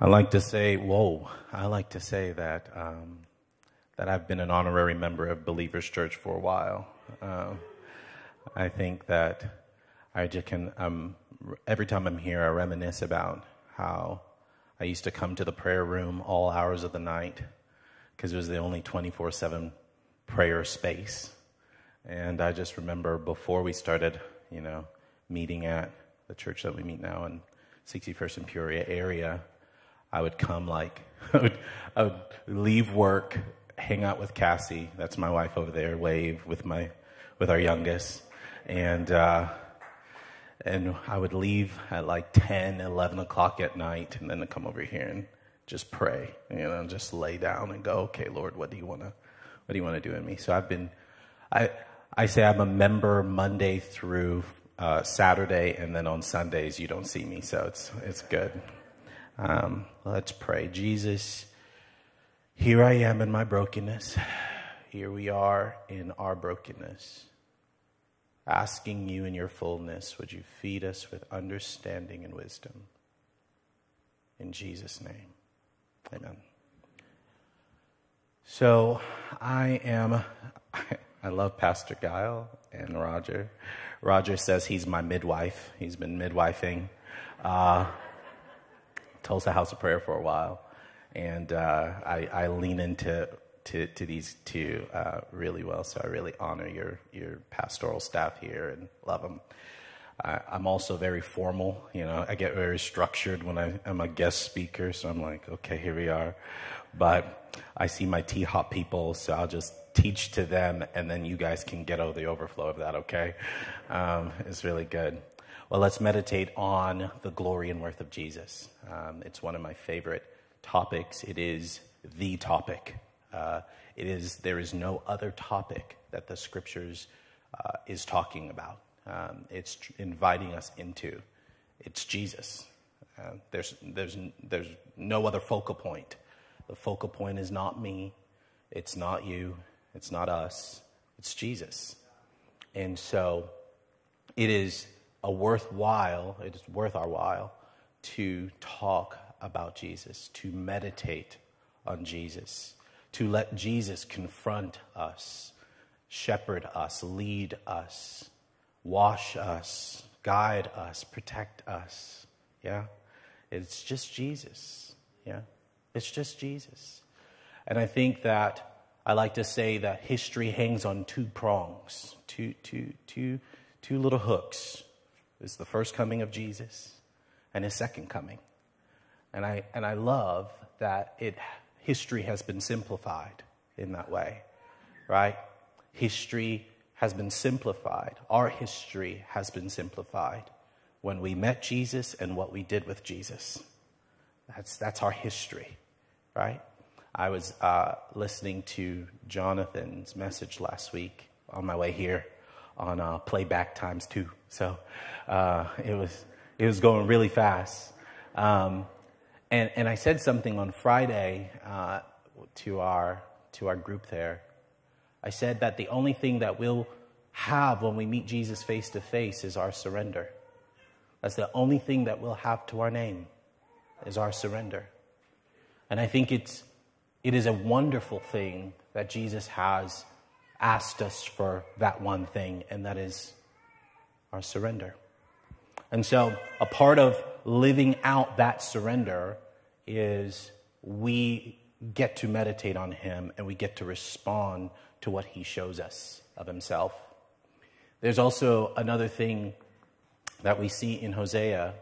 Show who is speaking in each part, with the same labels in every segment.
Speaker 1: I like to say, whoa, I like to say that, um, that I've been an honorary member of Believers Church for a while. Um, I think that I just can, um, every time I'm here, I reminisce about how I used to come to the prayer room all hours of the night because it was the only 24 7 prayer space. And I just remember before we started, you know, meeting at the church that we meet now in 61st and Peoria area, I would come like, I would, I would leave work, hang out with Cassie, that's my wife over there, wave with my, with our youngest. And, uh, and I would leave at like 10, 11 o'clock at night and then come over here and just pray, you know, just lay down and go, okay, Lord, what do you want to, what do you want to do in me? So I've been, I, I say I'm a member Monday through uh, Saturday, and then on Sundays you don't see me, so it's it's good. Um, let's pray. Jesus, here I am in my brokenness. Here we are in our brokenness. Asking you in your fullness, would you feed us with understanding and wisdom? In Jesus' name, amen. So I am, I love Pastor Guile and Roger. Roger says he's my midwife. He's been midwifing. Uh, Tulsa House of Prayer for a while, and uh, I, I, lean into to, to these two uh, really well. So I really honor your your pastoral staff here and love them. I, I'm also very formal. You know, I get very structured when I, am a guest speaker. So I'm like, okay, here we are. But I see my T hop people, so I'll just teach to them, and then you guys can get over the overflow of that. Okay, um, it's really good. Well, let's meditate on the glory and worth of Jesus. Um, it's one of my favorite topics. It is the topic. Uh, it is there is no other topic that the scriptures uh, is talking about. Um, it's tr- inviting us into. It's Jesus. Uh, there's there's there's no other focal point. The focal point is not me. It's not you. It's not us. It's Jesus. And so, it is a worthwhile, it is worth our while to talk about Jesus, to meditate on Jesus, to let Jesus confront us, shepherd us, lead us, wash us, guide us, protect us. Yeah? It's just Jesus. Yeah? It's just Jesus. And I think that I like to say that history hangs on two prongs, two, two, two, two little hooks is the first coming of Jesus and his second coming. And I, and I love that it, history has been simplified in that way, right? History has been simplified. Our history has been simplified when we met Jesus and what we did with Jesus. That's, that's our history, right? I was uh, listening to Jonathan's message last week on my way here on uh, playback times two. So uh, it was it was going really fast. Um, and and I said something on Friday uh, to our to our group there. I said that the only thing that we'll have when we meet Jesus face to face is our surrender. That's the only thing that we'll have to our name is our surrender. And I think it's it is a wonderful thing that Jesus has asked us for that one thing, and that is our surrender. And so, a part of living out that surrender is we get to meditate on Him and we get to respond to what He shows us of Himself. There's also another thing that we see in Hosea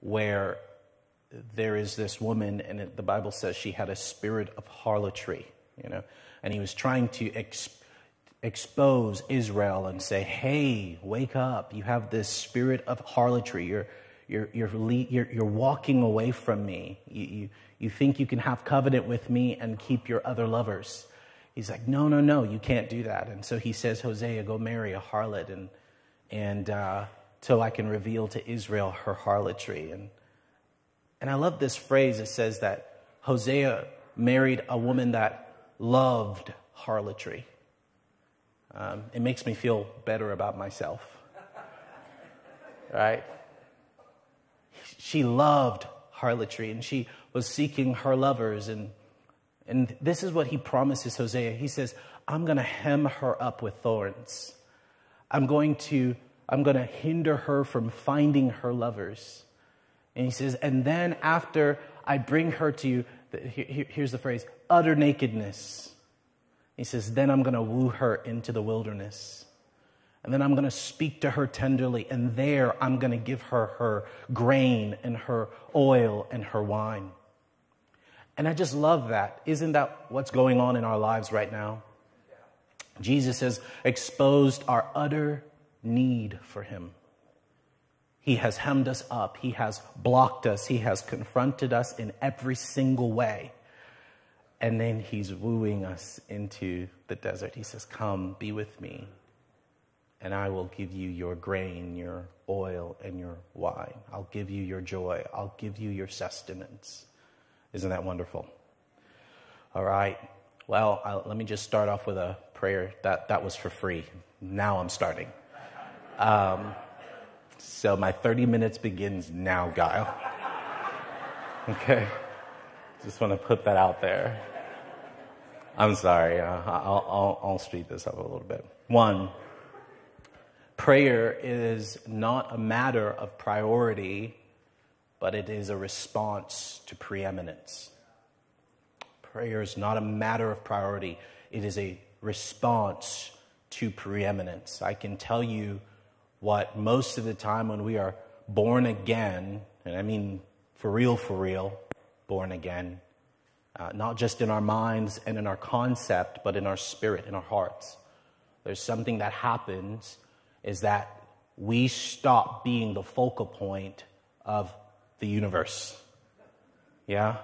Speaker 1: where there is this woman, and the Bible says she had a spirit of harlotry, you know, and he was trying to exp- expose Israel and say, hey, wake up. You have this spirit of harlotry. You're, you're, you're, you're, you're walking away from me. You, you, you think you can have covenant with me and keep your other lovers. He's like, no, no, no, you can't do that. And so he says, Hosea, go marry a harlot, and, and uh, so I can reveal to Israel her harlotry. And, and I love this phrase. It says that Hosea married a woman that loved harlotry. Um, it makes me feel better about myself. Right? She loved harlotry and she was seeking her lovers. And, and this is what he promises Hosea. He says, I'm going to hem her up with thorns. I'm going to, I'm going to hinder her from finding her lovers. And he says, and then after I bring her to you, here's the phrase, utter nakedness. He says, then I'm going to woo her into the wilderness. And then I'm going to speak to her tenderly. And there I'm going to give her her grain and her oil and her wine. And I just love that. Isn't that what's going on in our lives right now? Jesus has exposed our utter need for Him. He has hemmed us up. He has blocked us. He has confronted us in every single way. And then He's wooing us into the desert. He says, Come, be with me, and I will give you your grain, your oil, and your wine. I'll give you your joy. I'll give you your sustenance. Isn't that wonderful? All right. Well, I'll, let me just start off with a prayer. That, that was for free. Now I'm starting. Um, so my 30 minutes begins now, Guile. Okay? Just want to put that out there. I'm sorry. Uh, I'll, I'll, I'll speed this up a little bit. One, prayer is not a matter of priority but it is a response to preeminence. Prayer is not a matter of priority, it is a response to preeminence. I can tell you what most of the time when we are born again, and I mean for real, for real, born again, uh, not just in our minds and in our concept, but in our spirit, in our hearts. There's something that happens is that we stop being the focal point of the universe. Yeah?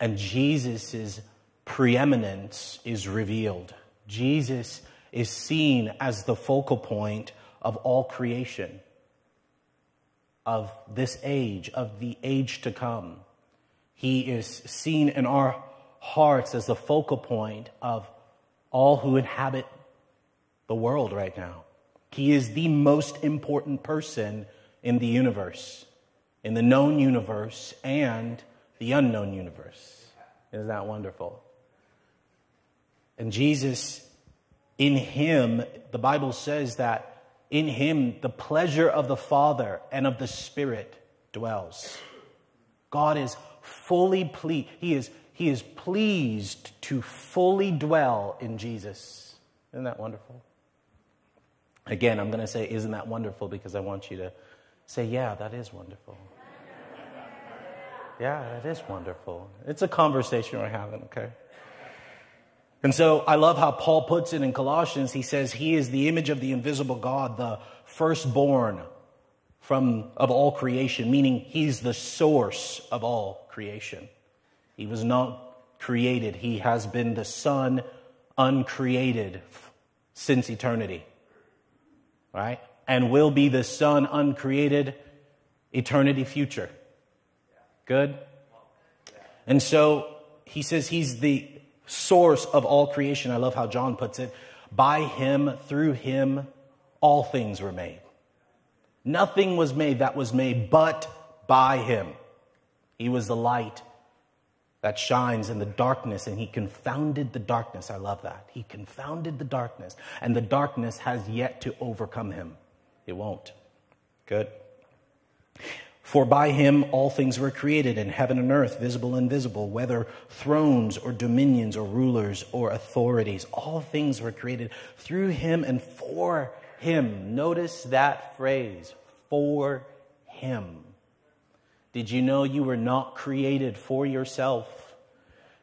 Speaker 1: And Jesus' preeminence is revealed. Jesus is seen as the focal point of all creation, of this age, of the age to come. He is seen in our hearts as the focal point of all who inhabit the world right now. He is the most important person in the universe in the known universe and the unknown universe. Isn't that wonderful? And Jesus, in him, the Bible says that in him the pleasure of the Father and of the Spirit dwells. God is fully pleased. He is, he is pleased to fully dwell in Jesus. Isn't that wonderful? Again, I'm going to say, Isn't that wonderful? because I want you to say, Yeah, that is wonderful. Yeah, that is wonderful. It's a conversation we're having, okay? And so I love how Paul puts it in Colossians. He says, He is the image of the invisible God, the firstborn from, of all creation, meaning He's the source of all creation. He was not created, He has been the Son uncreated since eternity, right? And will be the Son uncreated eternity future. Good? And so he says he's the source of all creation. I love how John puts it. By him, through him, all things were made. Nothing was made that was made but by him. He was the light that shines in the darkness, and he confounded the darkness. I love that. He confounded the darkness, and the darkness has yet to overcome him. It won't. Good. For by him all things were created in heaven and earth, visible and invisible, whether thrones or dominions or rulers or authorities. All things were created through him and for him. Notice that phrase, for him. Did you know you were not created for yourself?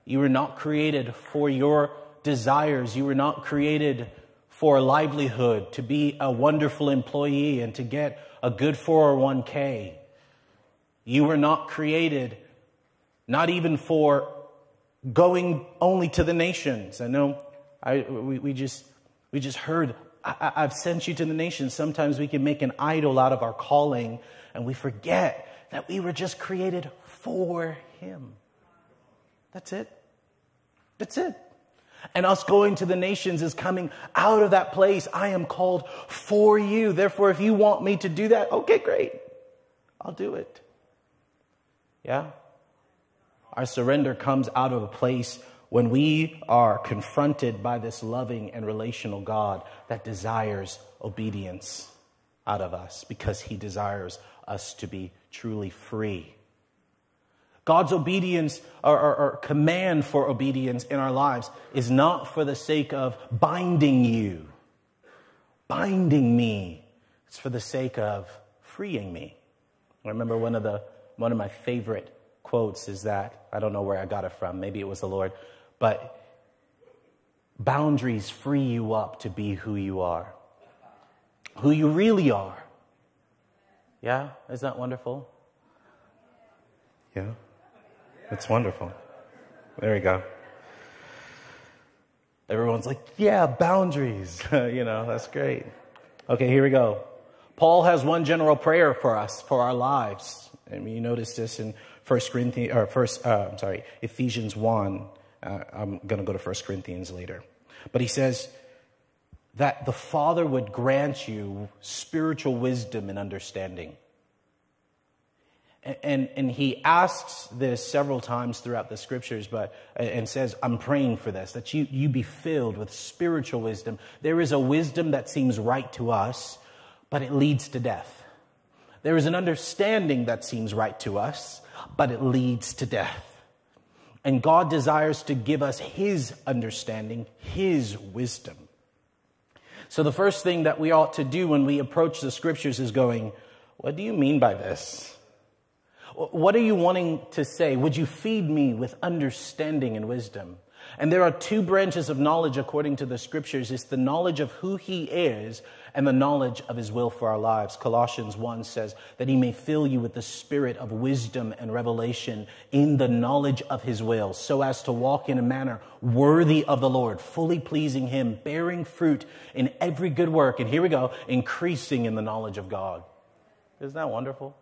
Speaker 1: You were not created for your desires. You were not created for a livelihood, to be a wonderful employee and to get a good 401k. You were not created, not even for going only to the nations. I know I, we, we, just, we just heard, I, I've sent you to the nations. Sometimes we can make an idol out of our calling and we forget that we were just created for Him. That's it. That's it. And us going to the nations is coming out of that place. I am called for you. Therefore, if you want me to do that, okay, great. I'll do it. Yeah? Our surrender comes out of a place when we are confronted by this loving and relational God that desires obedience out of us because he desires us to be truly free. God's obedience or, or, or, command for obedience in our lives is not for the sake of binding you, binding me. It's for the sake of freeing me. I remember one of the one of my favorite quotes is that I don't know where I got it from. Maybe it was the Lord, but boundaries free you up to be who you are, who you really are. Yeah, Isn't that wonderful? Yeah, it's wonderful. There we go. Everyone's like, yeah, boundaries. you know, that's great. Okay, here we go. Paul has one general prayer for us, for our lives. I mean, you notice this in First Corinthians, or First, uh, I'm sorry, Ephesians 1. Uh, I'm going to go to First Corinthians later. But he says that the Father would grant you spiritual wisdom and understanding. And, and he asks this several times throughout the scriptures, but and says, I'm praying for this, that you, you be filled with spiritual wisdom. There is a wisdom that seems right to us, but it leads to death. There is an understanding that seems right to us, but it leads to death. And God desires to give us His understanding, His wisdom. So, the first thing that we ought to do when we approach the scriptures is going, What do you mean by this? What are you wanting to say? Would you feed me with understanding and wisdom? And there are two branches of knowledge according to the scriptures. It's the knowledge of who he is and the knowledge of his will for our lives. Colossians 1 says that he may fill you with the spirit of wisdom and revelation in the knowledge of his will, so as to walk in a manner worthy of the Lord, fully pleasing him, bearing fruit in every good work. And here we go, increasing in the knowledge of God. Isn't that wonderful?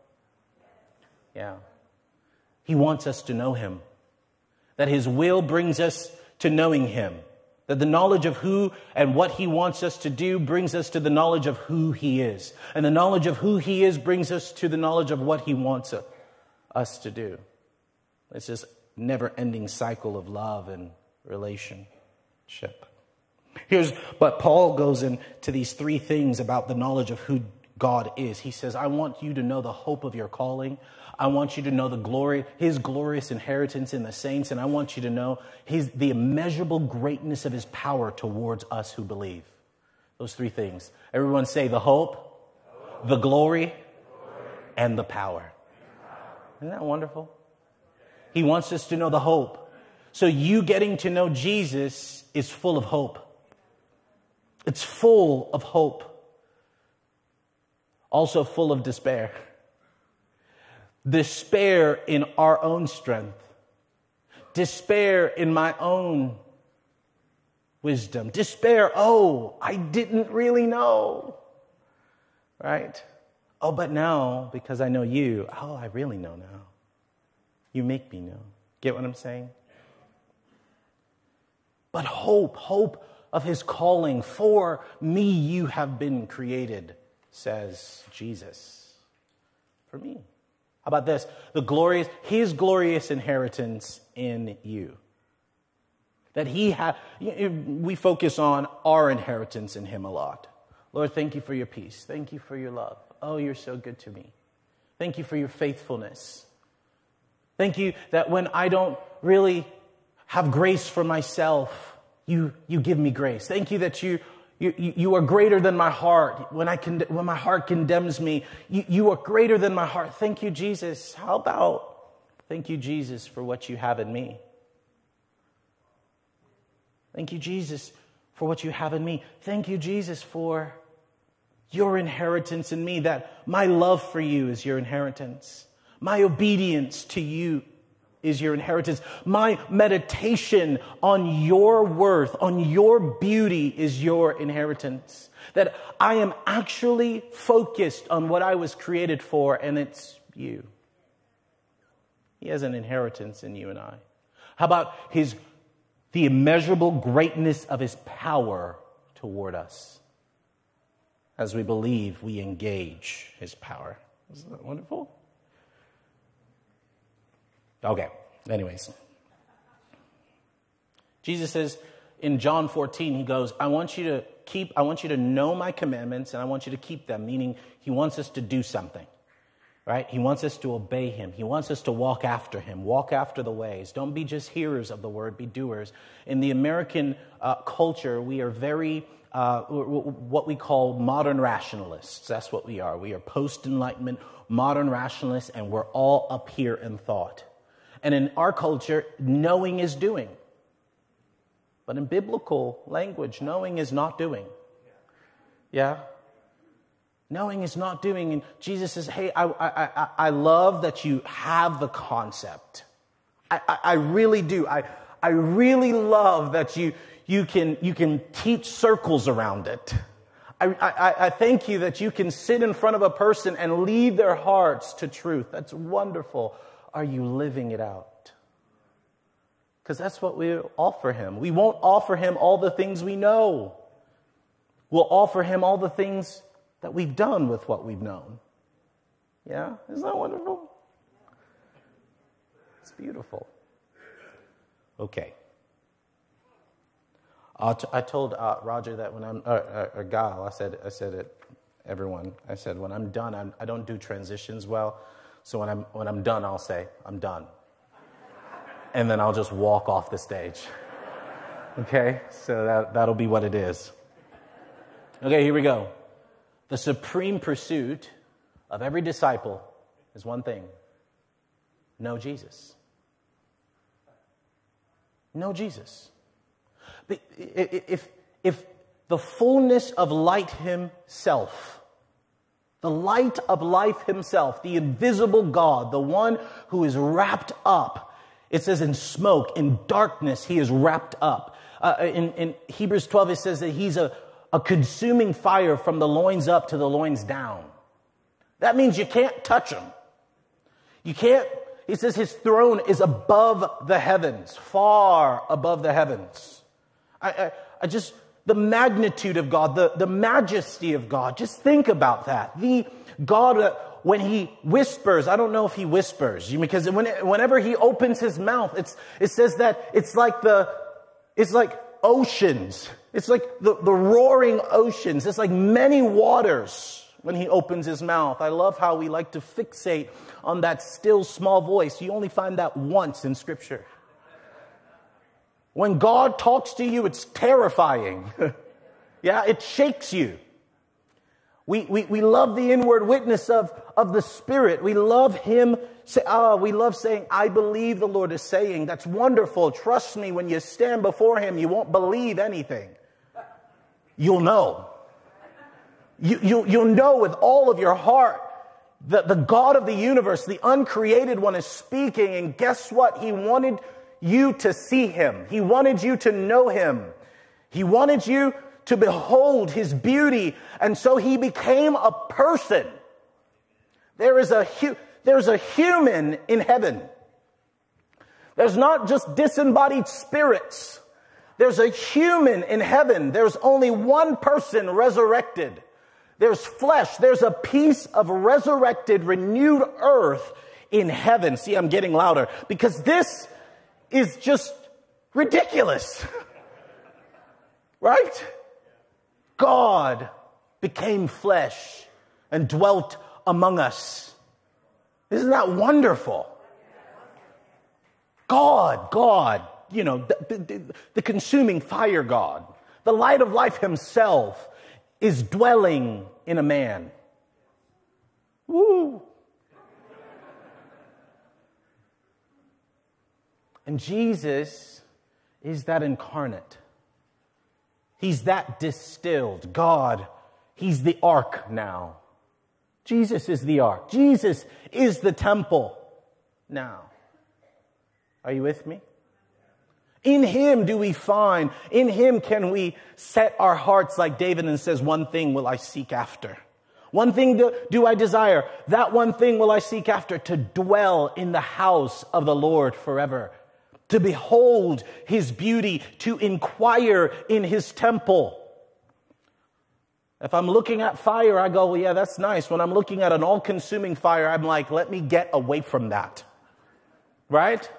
Speaker 1: Yeah. He wants us to know him. That his will brings us to knowing him. That the knowledge of who and what he wants us to do brings us to the knowledge of who he is. And the knowledge of who he is brings us to the knowledge of what he wants us to do. It's this never ending cycle of love and relationship. Here's, but Paul goes into these three things about the knowledge of who God is. He says, I want you to know the hope of your calling. I want you to know the glory, his glorious inheritance in the saints, and I want you to know his, the immeasurable greatness of his power towards us who believe. Those three things. Everyone say the hope, the glory, and the power. Isn't that wonderful? He wants us to know the hope. So you getting to know Jesus is full of hope. It's full of hope. Also full of despair despair in our own strength, despair in my own wisdom, despair, oh, I didn't really know, right? Oh, but now, because I know you, oh, I really know now. You make me know. Get what I'm saying? But hope, hope of his calling, for me you have been created, says Jesus. For me. How about this? The glorious, his glorious inheritance in you. That he had, we focus on our inheritance in him a lot. Lord, thank you for your peace. Thank you for your love. Oh, you're so good to me. Thank you for your faithfulness. Thank you that when I don't really have grace for myself, you, you give me grace. Thank you that you you, you, you, are greater than my heart. When, I con- when my heart condemns me, you, you are greater than my heart. Thank you, Jesus. How about thank you, Jesus, for what you have in me? Thank you, Jesus, for what you have in me. Thank you, Jesus, for your inheritance in me, that my love for you is your inheritance. My obedience to you is your inheritance. My meditation on your worth, on your beauty is your inheritance. That I am actually focused on what I was created for, and it's you. He has an inheritance in you and I. How about his the immeasurable greatness of his power toward us? As we believe, we engage his power. Isn't that wonderful? Okay, Anyways, Jesus says in John 14, he goes, I want you to keep, I want you to know my commandments and I want you to keep them, meaning he wants us to do something right? He wants us to obey him. He wants us to walk after him, walk after the ways. Don't be just hearers of the word, be doers. In the American uh, culture, we are very, uh, what we call modern rationalists. That's what we are. We are post enlightenment, modern rationalists, and we're all up here in thought. And in our culture, knowing is doing. But in biblical language, knowing is not doing. Yeah? Knowing is not doing. And Jesus says, Hey, I, I, I, love that you have the concept. I, I, I really do. I, I really love that you, you, can, you can teach circles around it. I, I, I thank you that you can sit in front of a person and lead their hearts to truth. That's wonderful. Are you living it out? Because that's what we offer him. We won't offer him all the things we know. We'll offer him all the things that we've done with what we've known. Yeah? Isn't that wonderful? It's beautiful. Okay. Uh, I told uh, Roger that when I'm, uh, uh, or Gal, I said, I said it, everyone, I said, when I'm done, I'm, I do not do transitions well. So when I'm, when I'm done, I'll say, I'm done. and then I'll just walk off the stage. Okay? So that, that'll be what it is. Okay, here we go. The supreme pursuit of every disciple is one thing know Jesus. Know Jesus. If, if the fullness of light himself, the light of life himself, the invisible God, the one who is wrapped up, it says in smoke, in darkness, he is wrapped up. Uh, in, in Hebrews 12, it says that he's a a consuming fire from the loins up to the loins down. That means you can't touch him. You can't, he says his throne is above the heavens, far above the heavens. I, I, I just, the magnitude of God, the, the majesty of God, just think about that. The God, uh, when he whispers, I don't know if he whispers, because when, whenever he opens his mouth, it's, it says that it's like the, it's like oceans it's like the, the roaring oceans. It's like many waters when he opens his mouth. I love how we like to fixate on that still small voice. You only find that once in Scripture. When God talks to you, it's terrifying. yeah, it shakes you. We, we, we love the inward witness of, of the Spirit. We love Him. Say, oh, ah, we love saying, I believe the Lord is saying. That's wonderful. Trust me, when you stand before Him, you won't believe anything you'll know. You, you, you'll know with all of your heart that the God of the universe, the uncreated one, is speaking. And guess what? He wanted you to see him, He wanted you to know him, He wanted you to behold his beauty. And so He became a person. There is a, hu- there's a human in heaven. There's not just disembodied spirits. There's a human in heaven. There's only one person resurrected. There's flesh. There's a piece of resurrected, renewed earth in heaven. See, I'm getting louder because this is just ridiculous. right? God became flesh and dwelt among us. Isn't that wonderful? God, God you know, the, the, the consuming fire God, the light of life himself is dwelling in a man. Woo! And Jesus is that incarnate. He's that distilled. God, He's the ark now. Jesus is the ark. Jesus is the temple now. Are you with me? In Him do we find, in Him can we set our hearts like David and says, one thing will I seek after. One thing do, I desire. That one thing will I seek after to dwell in the house of the Lord forever. To behold His beauty, to inquire in His temple. If I'm looking at fire, I go, well, yeah, that's nice. When I'm looking at an all consuming fire, I'm like, let me get away from that. Right?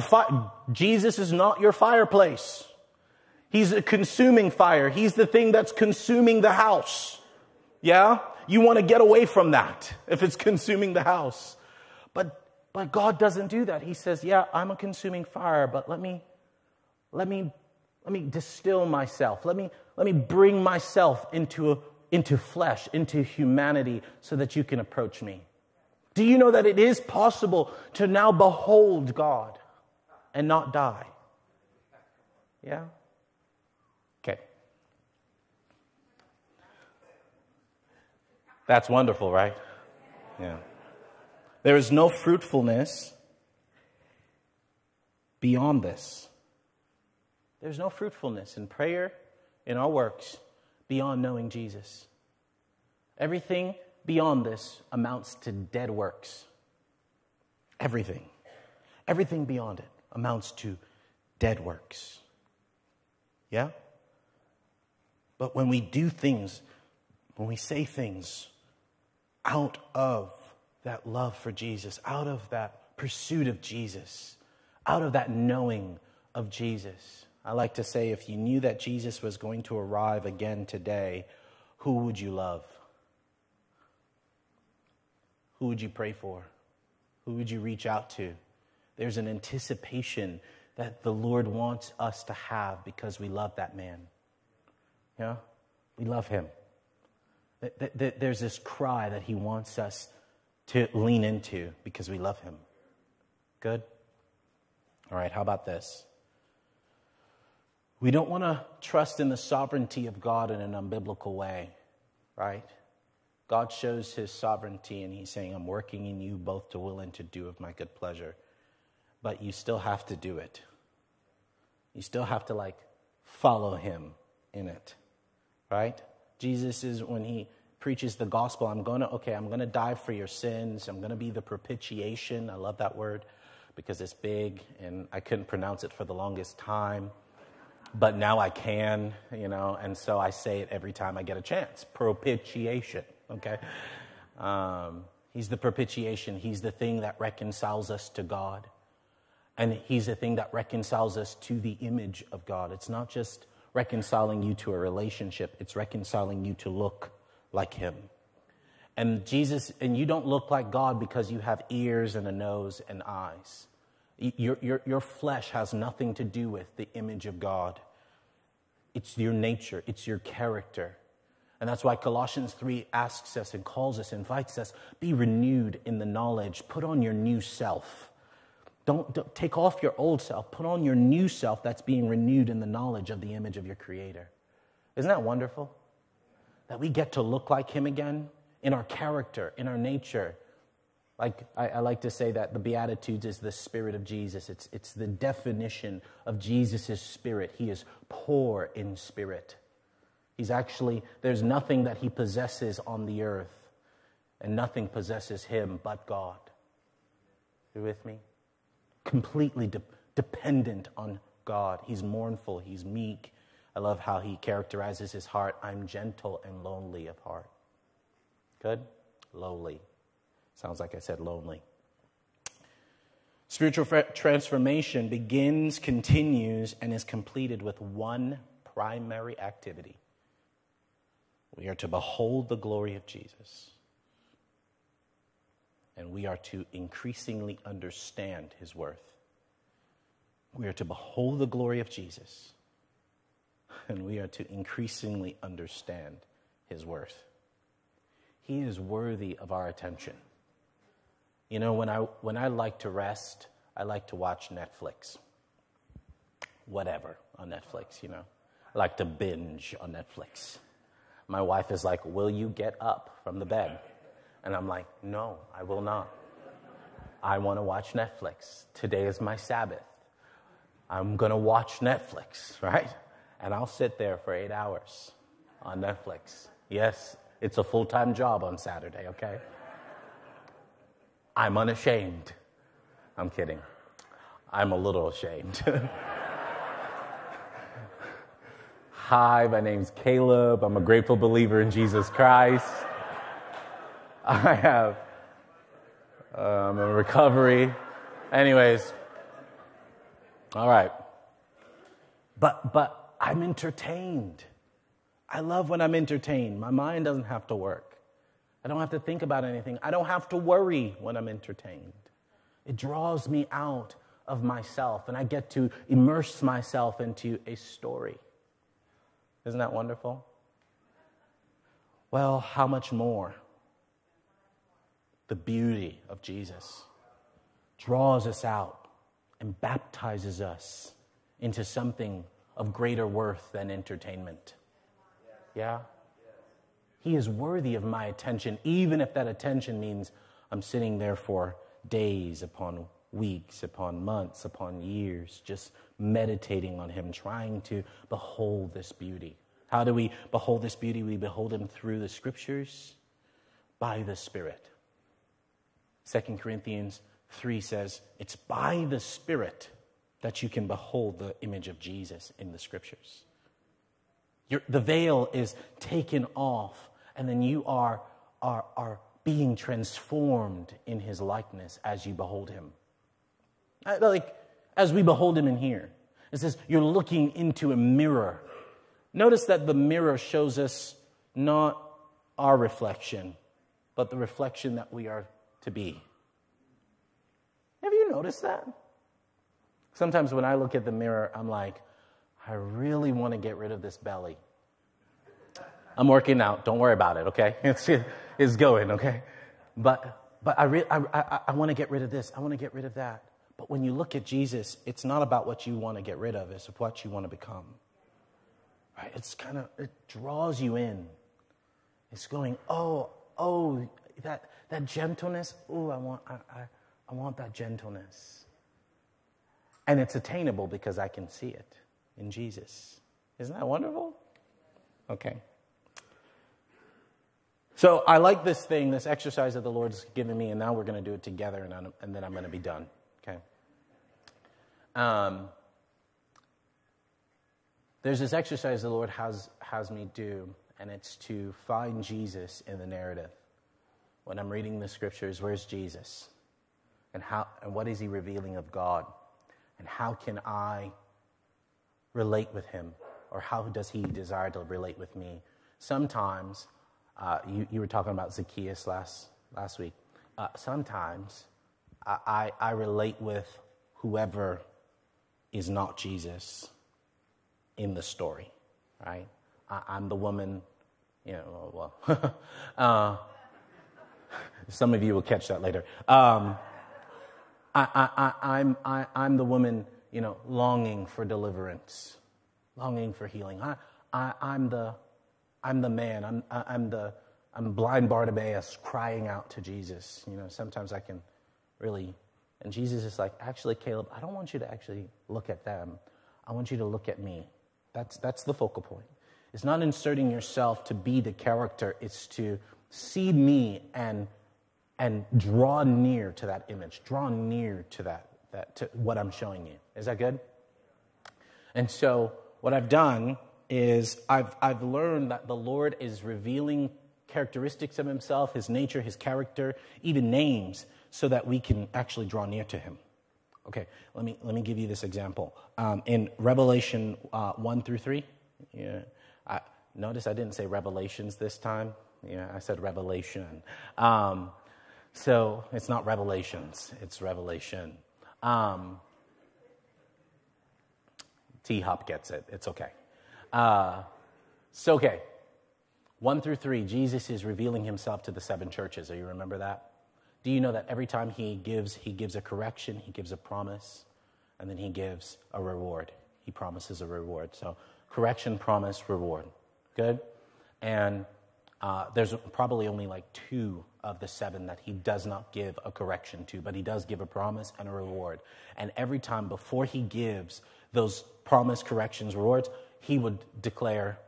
Speaker 1: Fi- Jesus is not your fireplace. He's a consuming fire. He's the thing that's consuming the house. Yeah? You want to get away from that if it's consuming the house. But, God doesn't do that. He says, yeah, I'm a consuming fire, but let me, let me, let me distill myself. Let me, let me bring myself into, a, into flesh, into humanity so that you can approach me. Do you know that it is possible to now behold God and not die? Yeah? Okay. That's wonderful, right? Yeah. There is no fruitfulness beyond this. There's no fruitfulness in prayer, in our works, beyond knowing Jesus. Everything beyond this amounts to dead works. Everything. Everything beyond it amounts to dead works. Yeah? But when we do things, when we say things out of that love for Jesus, out of that pursuit of Jesus, out of that knowing of Jesus, I like to say if you knew that Jesus was going to arrive again today, who would you love? Who would you pray for? Who would you reach out to? There's an anticipation that the Lord wants us to have because we love that man. Yeah? We love him. There's this cry that he wants us to lean into because we love him. Good? All right, how about this? We don't want to trust in the sovereignty of God in an unbiblical way, right? God shows his sovereignty and he's saying, I'm working in you both to will and to do of my good pleasure. But you still have to do it. You still have to like follow him in it, right? Jesus is when he preaches the gospel, I'm going to, okay, I'm going to die for your sins. I'm going to be the propitiation. I love that word because it's big and I couldn't pronounce it for the longest time but now I can, you know, and so I say it every time I get a chance. Propitiation okay? Um, he's the propitiation, He's the thing that reconciles us to God. And He's the thing that reconciles us to the image of God. It's not just reconciling you to a relationship, it's reconciling you to look like Him. And Jesus, and you don't look like God because you have ears and a nose and eyes. Your, your, your flesh has nothing to do with the image of God. It's your nature, it's your character. And that's why Colossians 3 asks us and calls us, invites us, be renewed in the knowledge, put on your new self. Don't, don't, take off your old self, put on your new self that's being renewed in the knowledge of the image of your Creator. Isn't that wonderful? That we get to look like Him again in our character, in our nature. Like I, I like to say that the Beatitudes is the Spirit of Jesus. It's, it's the definition of Jesus' Spirit. He is poor in spirit. He's actually, there's nothing that he possesses on the earth, and nothing possesses him but God. You with me? Completely de- dependent on God. He's mournful, he's meek. I love how he characterizes his heart I'm gentle and lonely of heart. Good? Lowly. Sounds like I said lonely. Spiritual transformation begins, continues, and is completed with one primary activity we are to behold the glory of Jesus. And we are to increasingly understand his worth. We are to behold the glory of Jesus. And we are to increasingly understand his worth. He is worthy of our attention. You know, when I, when I like to rest, I like to watch Netflix. Whatever on Netflix, you know. I like to binge on Netflix my wife is like, Will you get up from the bed? And I'm like, No, I will not. I want to watch Netflix. Today is my Sabbath. I'm going to watch Netflix, right? And I'll sit there for eight hours on Netflix. Yes, it's a full time job on Saturday, okay? I'm unashamed. I'm kidding. I'm a little ashamed. Hi, my name's Caleb. I'm a grateful believer in Jesus Christ. I have, um, a recovery. Anyways, All right. But, but I'm entertained. I love when I'm entertained. My mind doesn't have to work. I don't have to think about anything. I don't have to worry when I'm entertained. It draws me out of myself, and I get to immerse myself into a story. Isn't that wonderful? Well, how much more? The beauty of Jesus draws us out and baptizes us into something of greater worth than entertainment. Yeah? He is worthy of my attention, even if that attention means I'm sitting there for days upon weeks, upon months, upon years, just meditating on Him, trying to behold this beauty. How do we behold this beauty? We behold Him through the scriptures by the Spirit. 2 Corinthians 3 says, It's by the Spirit that you can behold the image of Jesus in the scriptures. The veil is taken off, and then you are, are, are being transformed in his likeness as you behold him. Uh, like, as we behold him in here, it says you're looking into a mirror. Notice that the mirror shows us not our reflection, but the reflection that we are to be. Have you noticed that? Sometimes when I look at the mirror, I'm like, I really want to get rid of this belly. I'm working out. Don't worry about it, okay? It's, it's going, okay? But, but I, re- I, I, I want to get rid of this. I want to get rid of that. But when you look at Jesus, it's not about what you want to get rid of, it's what you want to become. Right? It's kind of, it draws you in. It's going, oh, oh, that, that gentleness. Oh, I want, I, I, I want that gentleness. And it's attainable because I can see it in Jesus. Isn't that wonderful? Okay. So I like this thing, this exercise that the Lord's given me, and now we're going to do it together, and, I'm, and then I'm going to be done. Okay. Um, there's this exercise the Lord has, has me do, and it's to find Jesus in the narrative. When I'm reading the scriptures, where's Jesus? And, how, and what is he revealing of God? And how can I relate with him? Or how does he desire to relate with me? Sometimes, uh, you, you were talking about Zacchaeus last, last week. Uh, sometimes I, I, I relate with whoever is not Jesus in the story, right? I, am the woman, you know, well, uh, some of you will catch that later. Um, I, I, I'm, I, I'm the woman, you know, longing for deliverance, longing for healing. I, I, I'm, the, I'm the man. I'm, I, am the, I'm blind Bartimaeus crying out to Jesus. You know, sometimes I can really, and Jesus is like, actually, Caleb, I don't want you to actually look at them. I want you to look at me. That's, that's the focal point. It's not inserting yourself to be the character, it's to see me and and draw near to that image, draw near to that, that to what I'm showing you. Is that good? And so what I've done is I've, I've learned that the Lord is revealing characteristics of himself, his nature, his character, even names, so that we can actually draw near to him. Okay, let me, let me give you this example. Um, in Revelation uh, 1 through 3, yeah, I, notice I didn't say revelations this time. Yeah, I said revelation. Um, so it's not revelations, it's revelation. Um, T Hop gets it. It's okay. Uh, so, okay. One through three, Jesus is revealing himself to the seven churches. Do you remember that? Do you know that every time he gives, he gives a correction, he gives a promise, and then he gives a reward? He promises a reward. So, correction, promise, reward. Good? And uh, there's probably only like two of the seven that he does not give a correction to, but he does give a promise and a reward. And every time before he gives those promise, corrections, rewards, he would declare,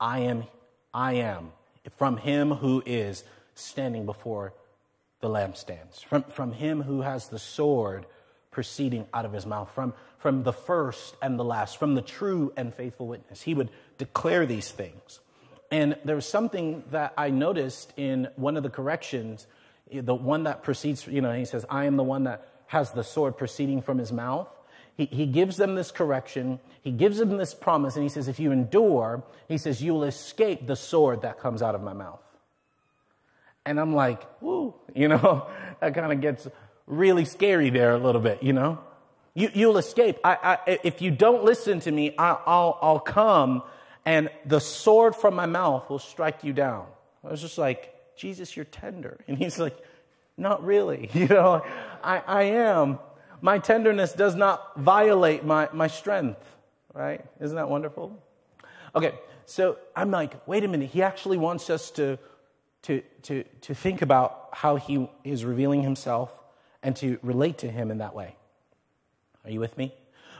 Speaker 1: I am, I am, from him who is standing before the lampstands, from, from him who has the sword proceeding out of his mouth, from, from the first and the last, from the true and faithful witness. He would declare these things. And there was something that I noticed in one of the corrections, the one that proceeds, you know, he says, I am the one that has the sword proceeding from his mouth. he, he gives them this correction. He gives them this promise. And he says, if you endure, he says, you will escape the sword that comes out of my mouth. And I'm like, woo, you know, that kind of gets really scary there a little bit, you know? You, will escape. I, I, if you don't listen to me, I, I'll, I'll come and the sword from my mouth will strike you down. I was just like, Jesus, you're tender. And he's like, not really. You know, I, I am. My tenderness does not violate my, my strength, right? Isn't that wonderful? Okay, so I'm like, wait a minute. He actually wants us to, to, to, to think about how he is revealing himself and to relate to him in that way. Are you with me?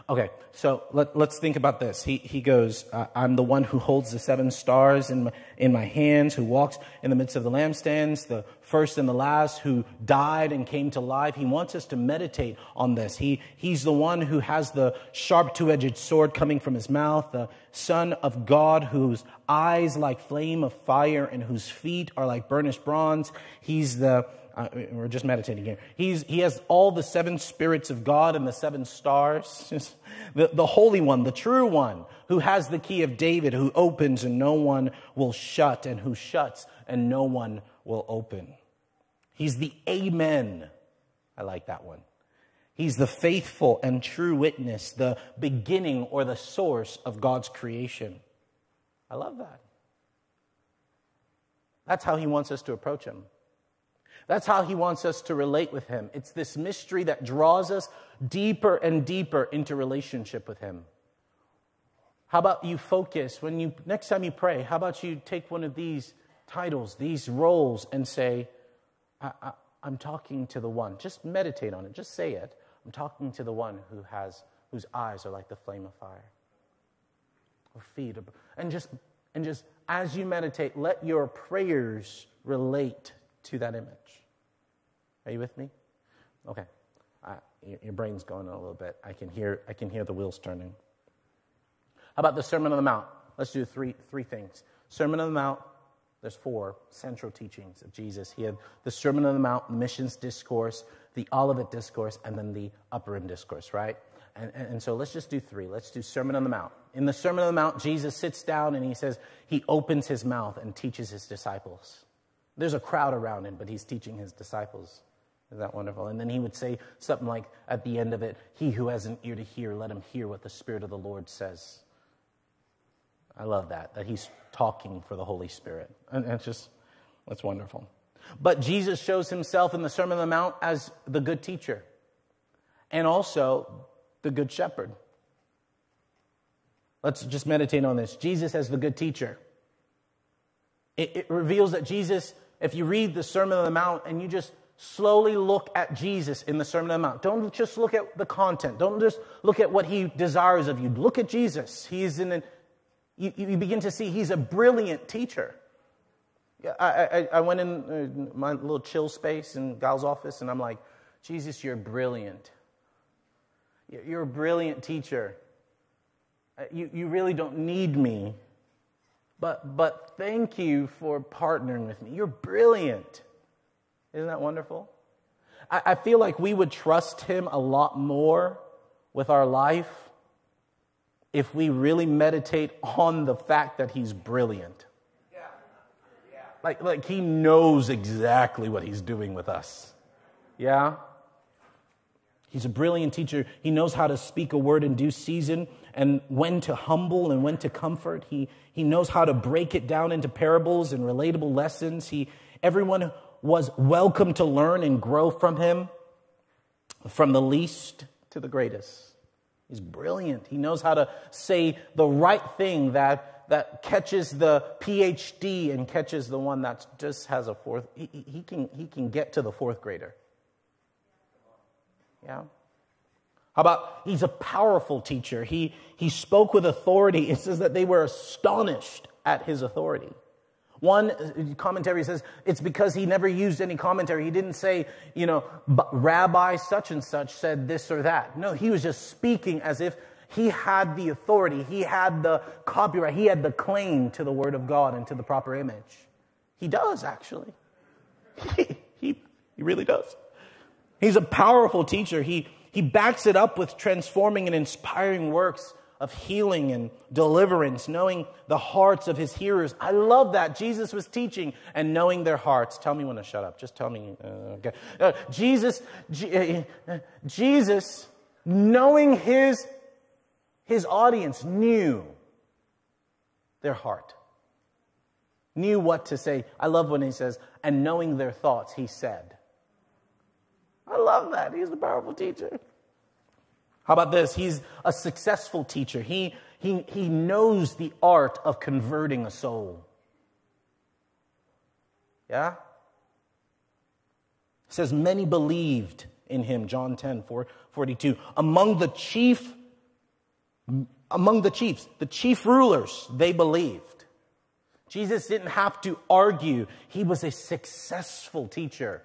Speaker 1: Okay, so let, us think about this. He, he goes, uh, I'm the one who holds the seven stars in my, in my hands, who walks in the midst of the lampstands, the first and the last, who died and came to life. He wants us to meditate on this. He, he's the one who has the sharp two edged sword coming from his mouth, the Son of God, whose eyes like flame of fire and whose feet are like burnished bronze. He's the uh, we're just meditating here. He's, he has all the seven spirits of God and the seven stars. the, the Holy One, the true one, who has the key of David, who opens and no one will shut, and who shuts and no one will open. He's the Amen. I like that one. He's the faithful and true witness, the beginning or the source of God's creation. I love that. That's how he wants us to approach him. That's how he wants us to relate with him. It's this mystery that draws us deeper and deeper into relationship with him. How about you focus when you next time you pray, how about you take one of these titles, these roles and say, I, am talking to the one. Just meditate on it. Just say it. I'm talking to the one who has whose eyes are like the flame of fire. Or feet. And just and just as you meditate, let your prayers relate to that image. Are you with me? Okay. Uh, your brain's going a little bit. I can hear, I can hear the wheels turning. How about the Sermon on the Mount? Let's do three, three things. Sermon on the Mount, there's four central teachings of Jesus. He had the Sermon on the Mount, missions discourse, the Olivet discourse, and then the upper room discourse, right? And, and, and, so let's just do three. Let's do Sermon on the Mount. In the Sermon on the Mount, Jesus sits down and he says, he opens his mouth and teaches his disciples. There's a crowd around him, but he's teaching his disciples. Is that wonderful? And then he would say something like at the end of it, He who has an ear to hear, let him hear what the Spirit of the Lord says. I love that, that he's talking for the Holy Spirit. And it's just, that's wonderful. But Jesus shows himself in the Sermon on the Mount as the good teacher and also the good shepherd. Let's just meditate on this. Jesus as the good teacher. It, it reveals that Jesus, if you read the Sermon on the Mount and you just slowly look at Jesus in the Sermon on the Mount. Don't just look at the content. Don't just look at what he desires of you. Look at Jesus. He's in an, you, you begin to see he's a brilliant teacher. I, I, I went in uh, my little chill space in Gal's office and I'm like, Jesus, you're brilliant. You're a brilliant teacher. Uh, you, you really don't need me, but, but thank you for partnering with me. You're brilliant. Isn't that wonderful? I, I feel like we would trust him a lot more with our life if we really meditate on the fact that he's brilliant. Yeah. Yeah. Like, like he knows exactly what he's doing with us. Yeah? He's a brilliant teacher. He knows how to speak a word in due season and when to humble and when to comfort. He, he knows how to break it down into parables and relatable lessons. He, everyone was welcome to learn and grow from him, from the least to the greatest. He's brilliant. He knows how to say the right thing that, that catches the PhD and catches the one that just has a fourth. He, he, can, he can get to the fourth grader. Yeah. How about he's a powerful teacher? He, he spoke with authority. It says that they were astonished at his authority. One commentary says it's because he never used any commentary. He didn't say, you know, Rabbi such and such said this or that. No, he was just speaking as if he had the authority, he had the copyright, he had the claim to the word of God and to the proper image. He does, actually. He, he, he really does. He's a powerful teacher. He, he backs it up with transforming and inspiring works of healing and deliverance, knowing the hearts of his hearers. I love that. Jesus was teaching and knowing their hearts. Tell me when to shut up. Just tell me. Uh, okay. Uh, Jesus, uh, Jesus, knowing his, his audience, knew their heart, knew what to say. I love when he says, and knowing their thoughts, he said. I love that. He's a powerful teacher. How about this? He's a successful teacher. He, he, he knows the art of converting a soul. Yeah? It says, Many believed in him, John 10, 4, 42. Among the chief, among the chiefs, the chief rulers, they believed. Jesus didn't have to argue. He was a successful teacher.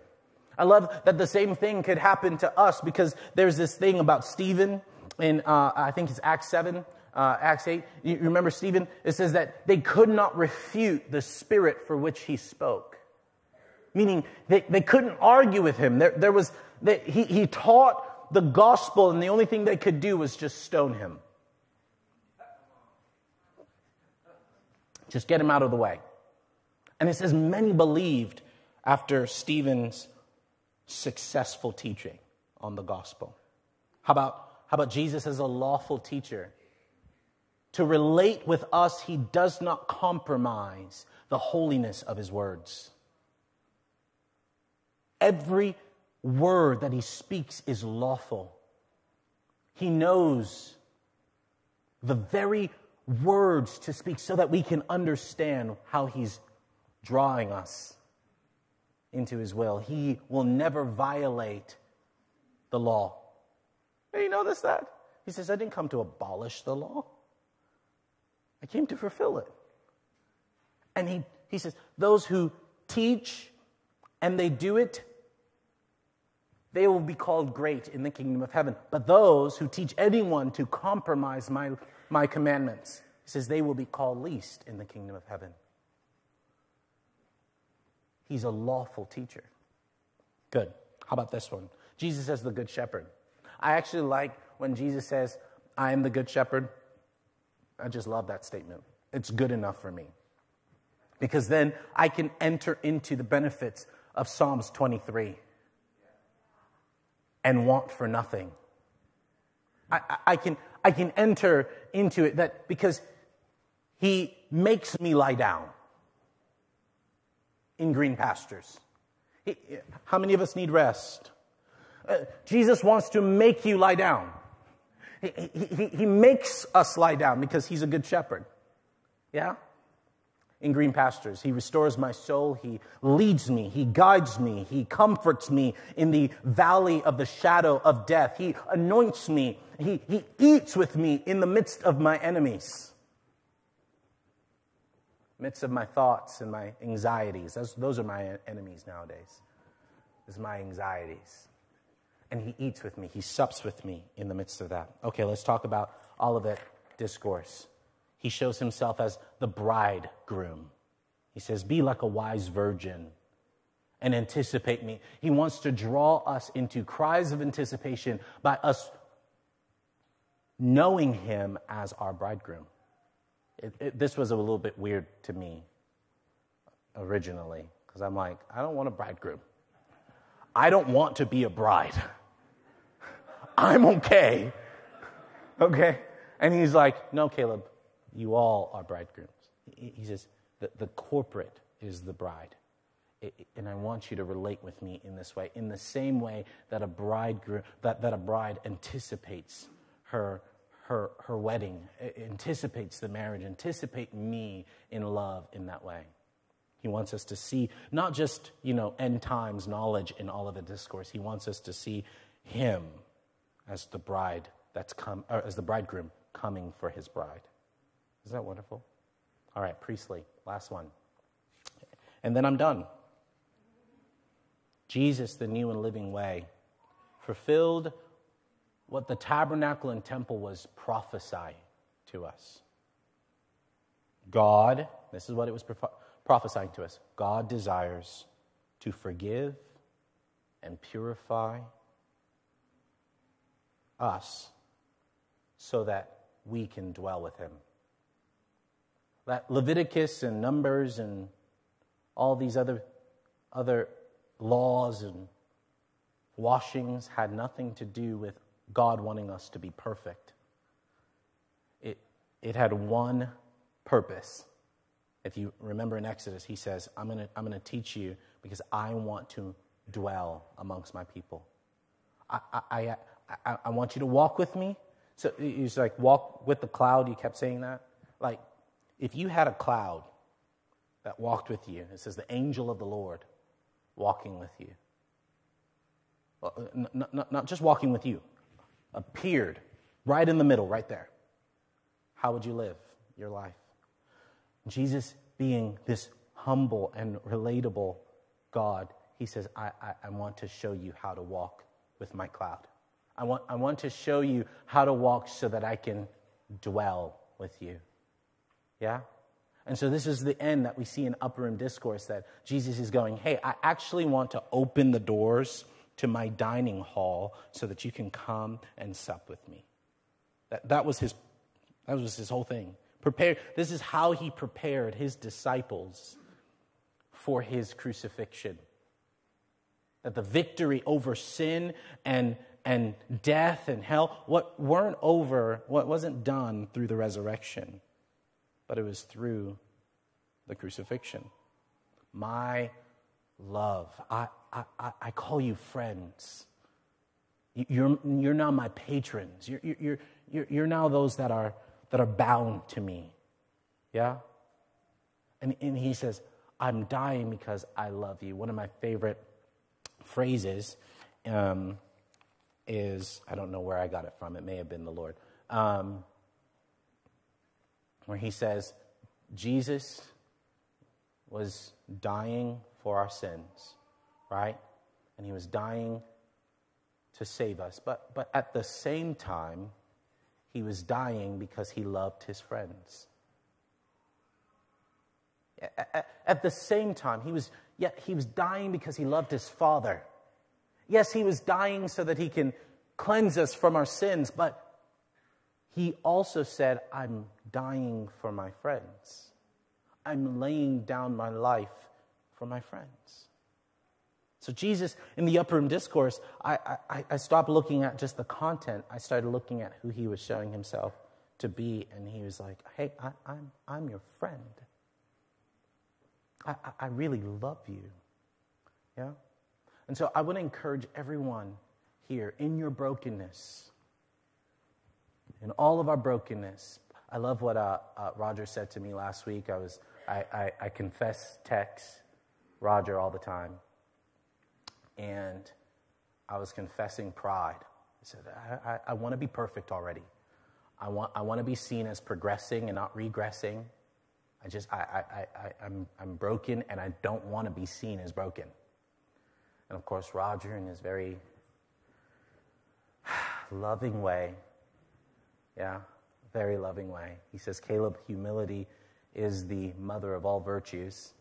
Speaker 1: I love that the same thing could happen to us because there's this thing about Stephen in, uh, I think it's Acts 7, uh, Acts 8. You remember Stephen? It says that they could not refute the spirit for which he spoke. Meaning they, they couldn't argue with him. There, there was, they, he, he taught the gospel, and the only thing they could do was just stone him. Just get him out of the way. And it says many believed after Stephen's successful teaching on the gospel. How about, how about Jesus as a lawful teacher? To relate with us, he does not compromise the holiness of his words. Every word that he speaks is lawful. He knows the very words to speak so that we can understand how he's drawing us into his will. He will never violate the law. Hey, you notice that? He says, I didn't come to abolish the law, I came to fulfill it. And he, he says, those who teach and they do it, they will be called great in the kingdom of heaven. But those who teach anyone to compromise my, my commandments, he says, they will be called least in the kingdom of heaven. He's a lawful teacher. Good. How about this one? Jesus as the good shepherd. I actually like when Jesus says, I am the good shepherd. I just love that statement. It's good enough for me. Because then I can enter into the benefits of Psalms 23 and want for nothing. I, I, I, can, I can enter into it that because he makes me lie down in green pastures. He, how many of us need rest? Uh, Jesus wants to make you lie down. He, he, he makes us lie down because he's a good shepherd. Yeah? In green pastures. He restores my soul. He leads me. He guides me. He comforts me in the valley of the shadow of death. He anoints me. He, he eats with me in the midst of my enemies midst of my thoughts and my anxieties. Those, those are my enemies nowadays. Is my anxieties. And he eats with me, he sups with me in the midst of that. Okay, let's talk about Olivet discourse. He shows himself as the bridegroom. He says, Be like a wise virgin and anticipate me. He wants to draw us into cries of anticipation by us knowing him as our bridegroom. It, it, this was a little bit weird to me originally because I'm like, I don't want a bridegroom. I don't want to be a bride. I'm okay. Okay? And he's like, No, Caleb, you all are bridegrooms. He says, The, the corporate is the bride. and I want you to relate with me in this way, in the same way that a bridegroom, that, that a bride anticipates her her, her wedding, anticipates the marriage, anticipate me in love in that way. He wants us to see not just, you know, end times knowledge in all of the discourse. He wants us to see him as the bride that's come, or as the bridegroom coming for his bride. Is that wonderful? All right, priestly, last one. And then I'm done. Jesus, the new and living way, fulfilled what the tabernacle and temple was prophesying to us. God, this is what it was prophesying to us God desires to forgive and purify us so that we can dwell with him. That Leviticus and Numbers and all these other, other laws and washings had nothing to do with God wanting us to be perfect. It, it had one purpose. If you remember in Exodus, he says, I'm going to I'm going to teach you because I want to dwell amongst my people. I, I, I, I, want you to walk with me. So he's like, walk with the cloud. You kept saying that. Like, if you had a cloud that walked with you, it says the angel of the Lord walking with you. Well, not, not, not just walking with you, appeared right in the middle, right there. How would you live your life? Jesus being this humble and relatable God, he says, I, I, I, want to show you how to walk with my cloud. I want, I want to show you how to walk so that I can dwell with you. Yeah? And so this is the end that we see in Upper Room Discourse that Jesus is going, Hey, I actually want to open the doors to my dining hall so that you can come and sup with me. That, that, was, his, that was his whole thing. Prepare, this is how he prepared his disciples for his crucifixion. That the victory over sin and, and death and hell what weren't over, what wasn't done through the resurrection, but it was through the crucifixion. My love, I, I, I call you friends. You're, you're now my patrons. You're, you're, you're, you're now those that are that are bound to me. Yeah? And, and he says, I'm dying because I love you. One of my favorite phrases um, is I don't know where I got it from, it may have been the Lord, um, where he says, Jesus was dying for our sins, right? And he was dying to save us. But, but at the same time, he was dying because he loved his friends. At the same time, he was, yeah, he was dying because he loved his father. Yes, he was dying so that he can cleanse us from our sins, but he also said, I'm dying for my friends. I'm laying down my life for my friends. So, Jesus, in the upper room discourse, I, I, I, stopped looking at just the content. I started looking at who he was showing himself to be. And he was like, hey, I, am I'm, I'm your friend. I, I really love you. Yeah? And so I want to encourage everyone here in your brokenness, in all of our brokenness. I love what uh, uh, Roger said to me last week. I, was, I, I, I confess text Roger all the time and I was confessing pride. I said, I, I, I want to be perfect already. I want, I want to be seen as progressing and not regressing. I just, I, I, I, I'm, I'm broken and I don't want to be seen as broken. And of course, Roger, in his very loving way, yeah, very loving way, he says, Caleb, humility is the mother of all virtues.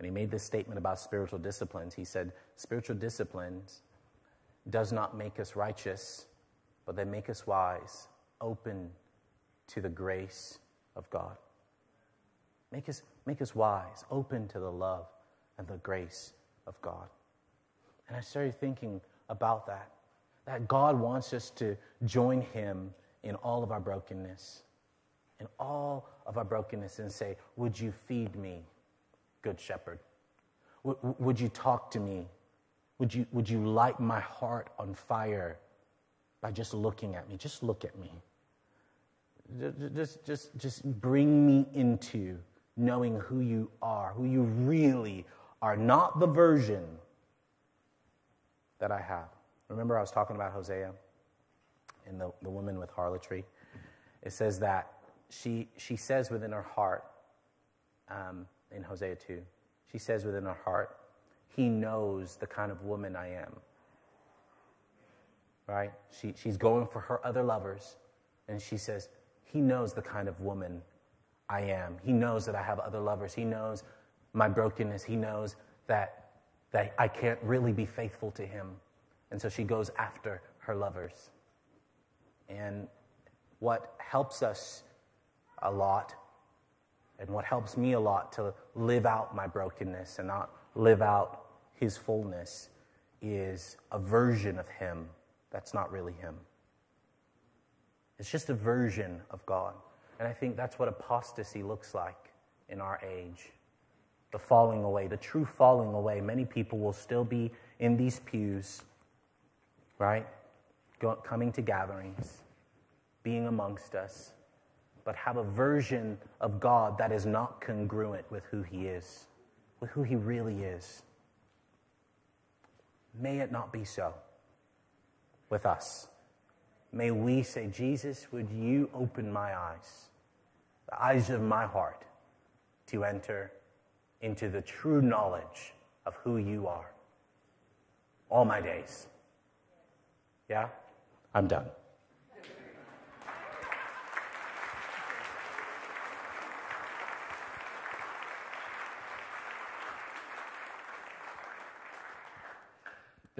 Speaker 1: And he made this statement about spiritual disciplines. He said, Spiritual disciplines does not make us righteous, but they make us wise, open to the grace of God. Make us, make us wise, open to the love and the grace of God. And I started thinking about that, that God wants us to join Him in all of our brokenness, in all of our brokenness, and say, Would you feed me? Good shepherd? W- would you talk to me? Would you, would you light my heart on fire by just looking at me? Just look at me. Just, just, just bring me into knowing who you are, who you really are, not the version that I have. Remember, I was talking about Hosea and the, the woman with harlotry? It says that she, she says within her heart, um, in Hosea 2, she says within her heart, He knows the kind of woman I am. Right? She, she's going for her other lovers, and she says, He knows the kind of woman I am. He knows that I have other lovers. He knows my brokenness. He knows that, that I can't really be faithful to Him. And so she goes after her lovers. And what helps us a lot and what helps me a lot to live out my brokenness and not live out his fullness is a version of him that's not really him. It's just a version of God. And I think that's what apostasy looks like in our age. The falling away, the true falling away. Many people will still be in these pews, right? Go, coming to gatherings, being amongst us, but have a version of God that is not congruent with who He is, with who He really is. May it not be so with us. May we say, Jesus, would you open my eyes, the eyes of my heart, to enter into the true knowledge of who you are all my days. Yeah? I'm done.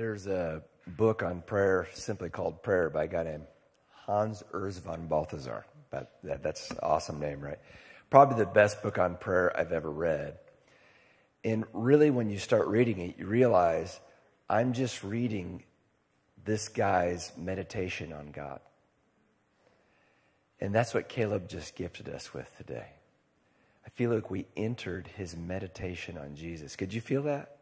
Speaker 2: There's a book on prayer simply called Prayer by a guy named Hans Urs von Balthasar. But that, that's an awesome name, right? Probably the best book on prayer I've ever read. And really, when you start reading it, you realize I'm just reading this guy's meditation on God. And that's what Caleb just gifted us with today. I feel like we entered his meditation on Jesus. Could you feel that?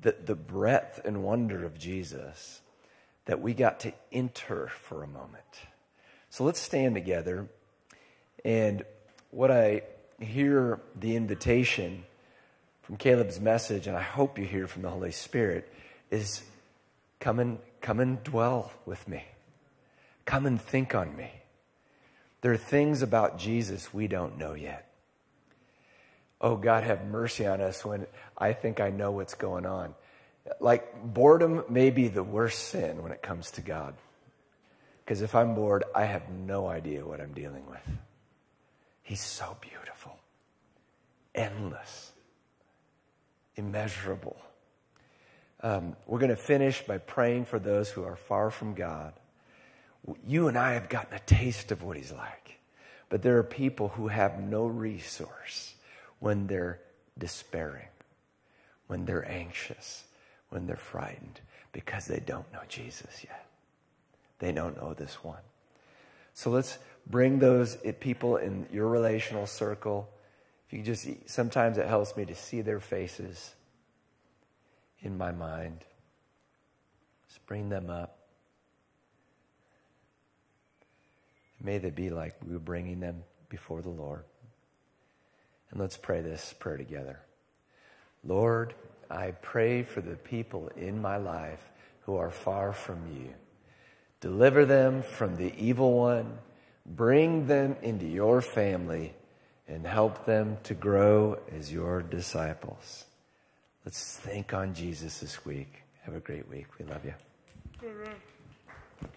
Speaker 2: The, the breadth and wonder of Jesus that we got to enter for a moment. So let's stand together. And what I hear the invitation from Caleb's message, and I hope you hear from the Holy Spirit, is come and come and dwell with me. Come and think on me. There are things about Jesus we don't know yet oh, God, have mercy on us when I think I know what's going on. Like, boredom may be the worst sin when it comes to God. Because if I'm bored, I have no idea what I'm dealing with. He's so beautiful, endless, immeasurable. Um, we're going to finish by praying for those who are far from God. You and I have gotten a taste of what He's like, but there are people who have no resource when they're despairing, when they're anxious, when they're frightened, because they don't know Jesus yet. They don't know this one. So let's bring those people in your relational circle. If you just, sometimes it helps me to see their faces in my mind. Just bring them up. May they be like we were bringing them before the Lord. And let's pray this prayer together. Lord, I pray for the people in my life who are far from you. Deliver them from the evil one. Bring them into your family and help them to grow as your disciples. Let's think on Jesus this week. Have a great week. We love you.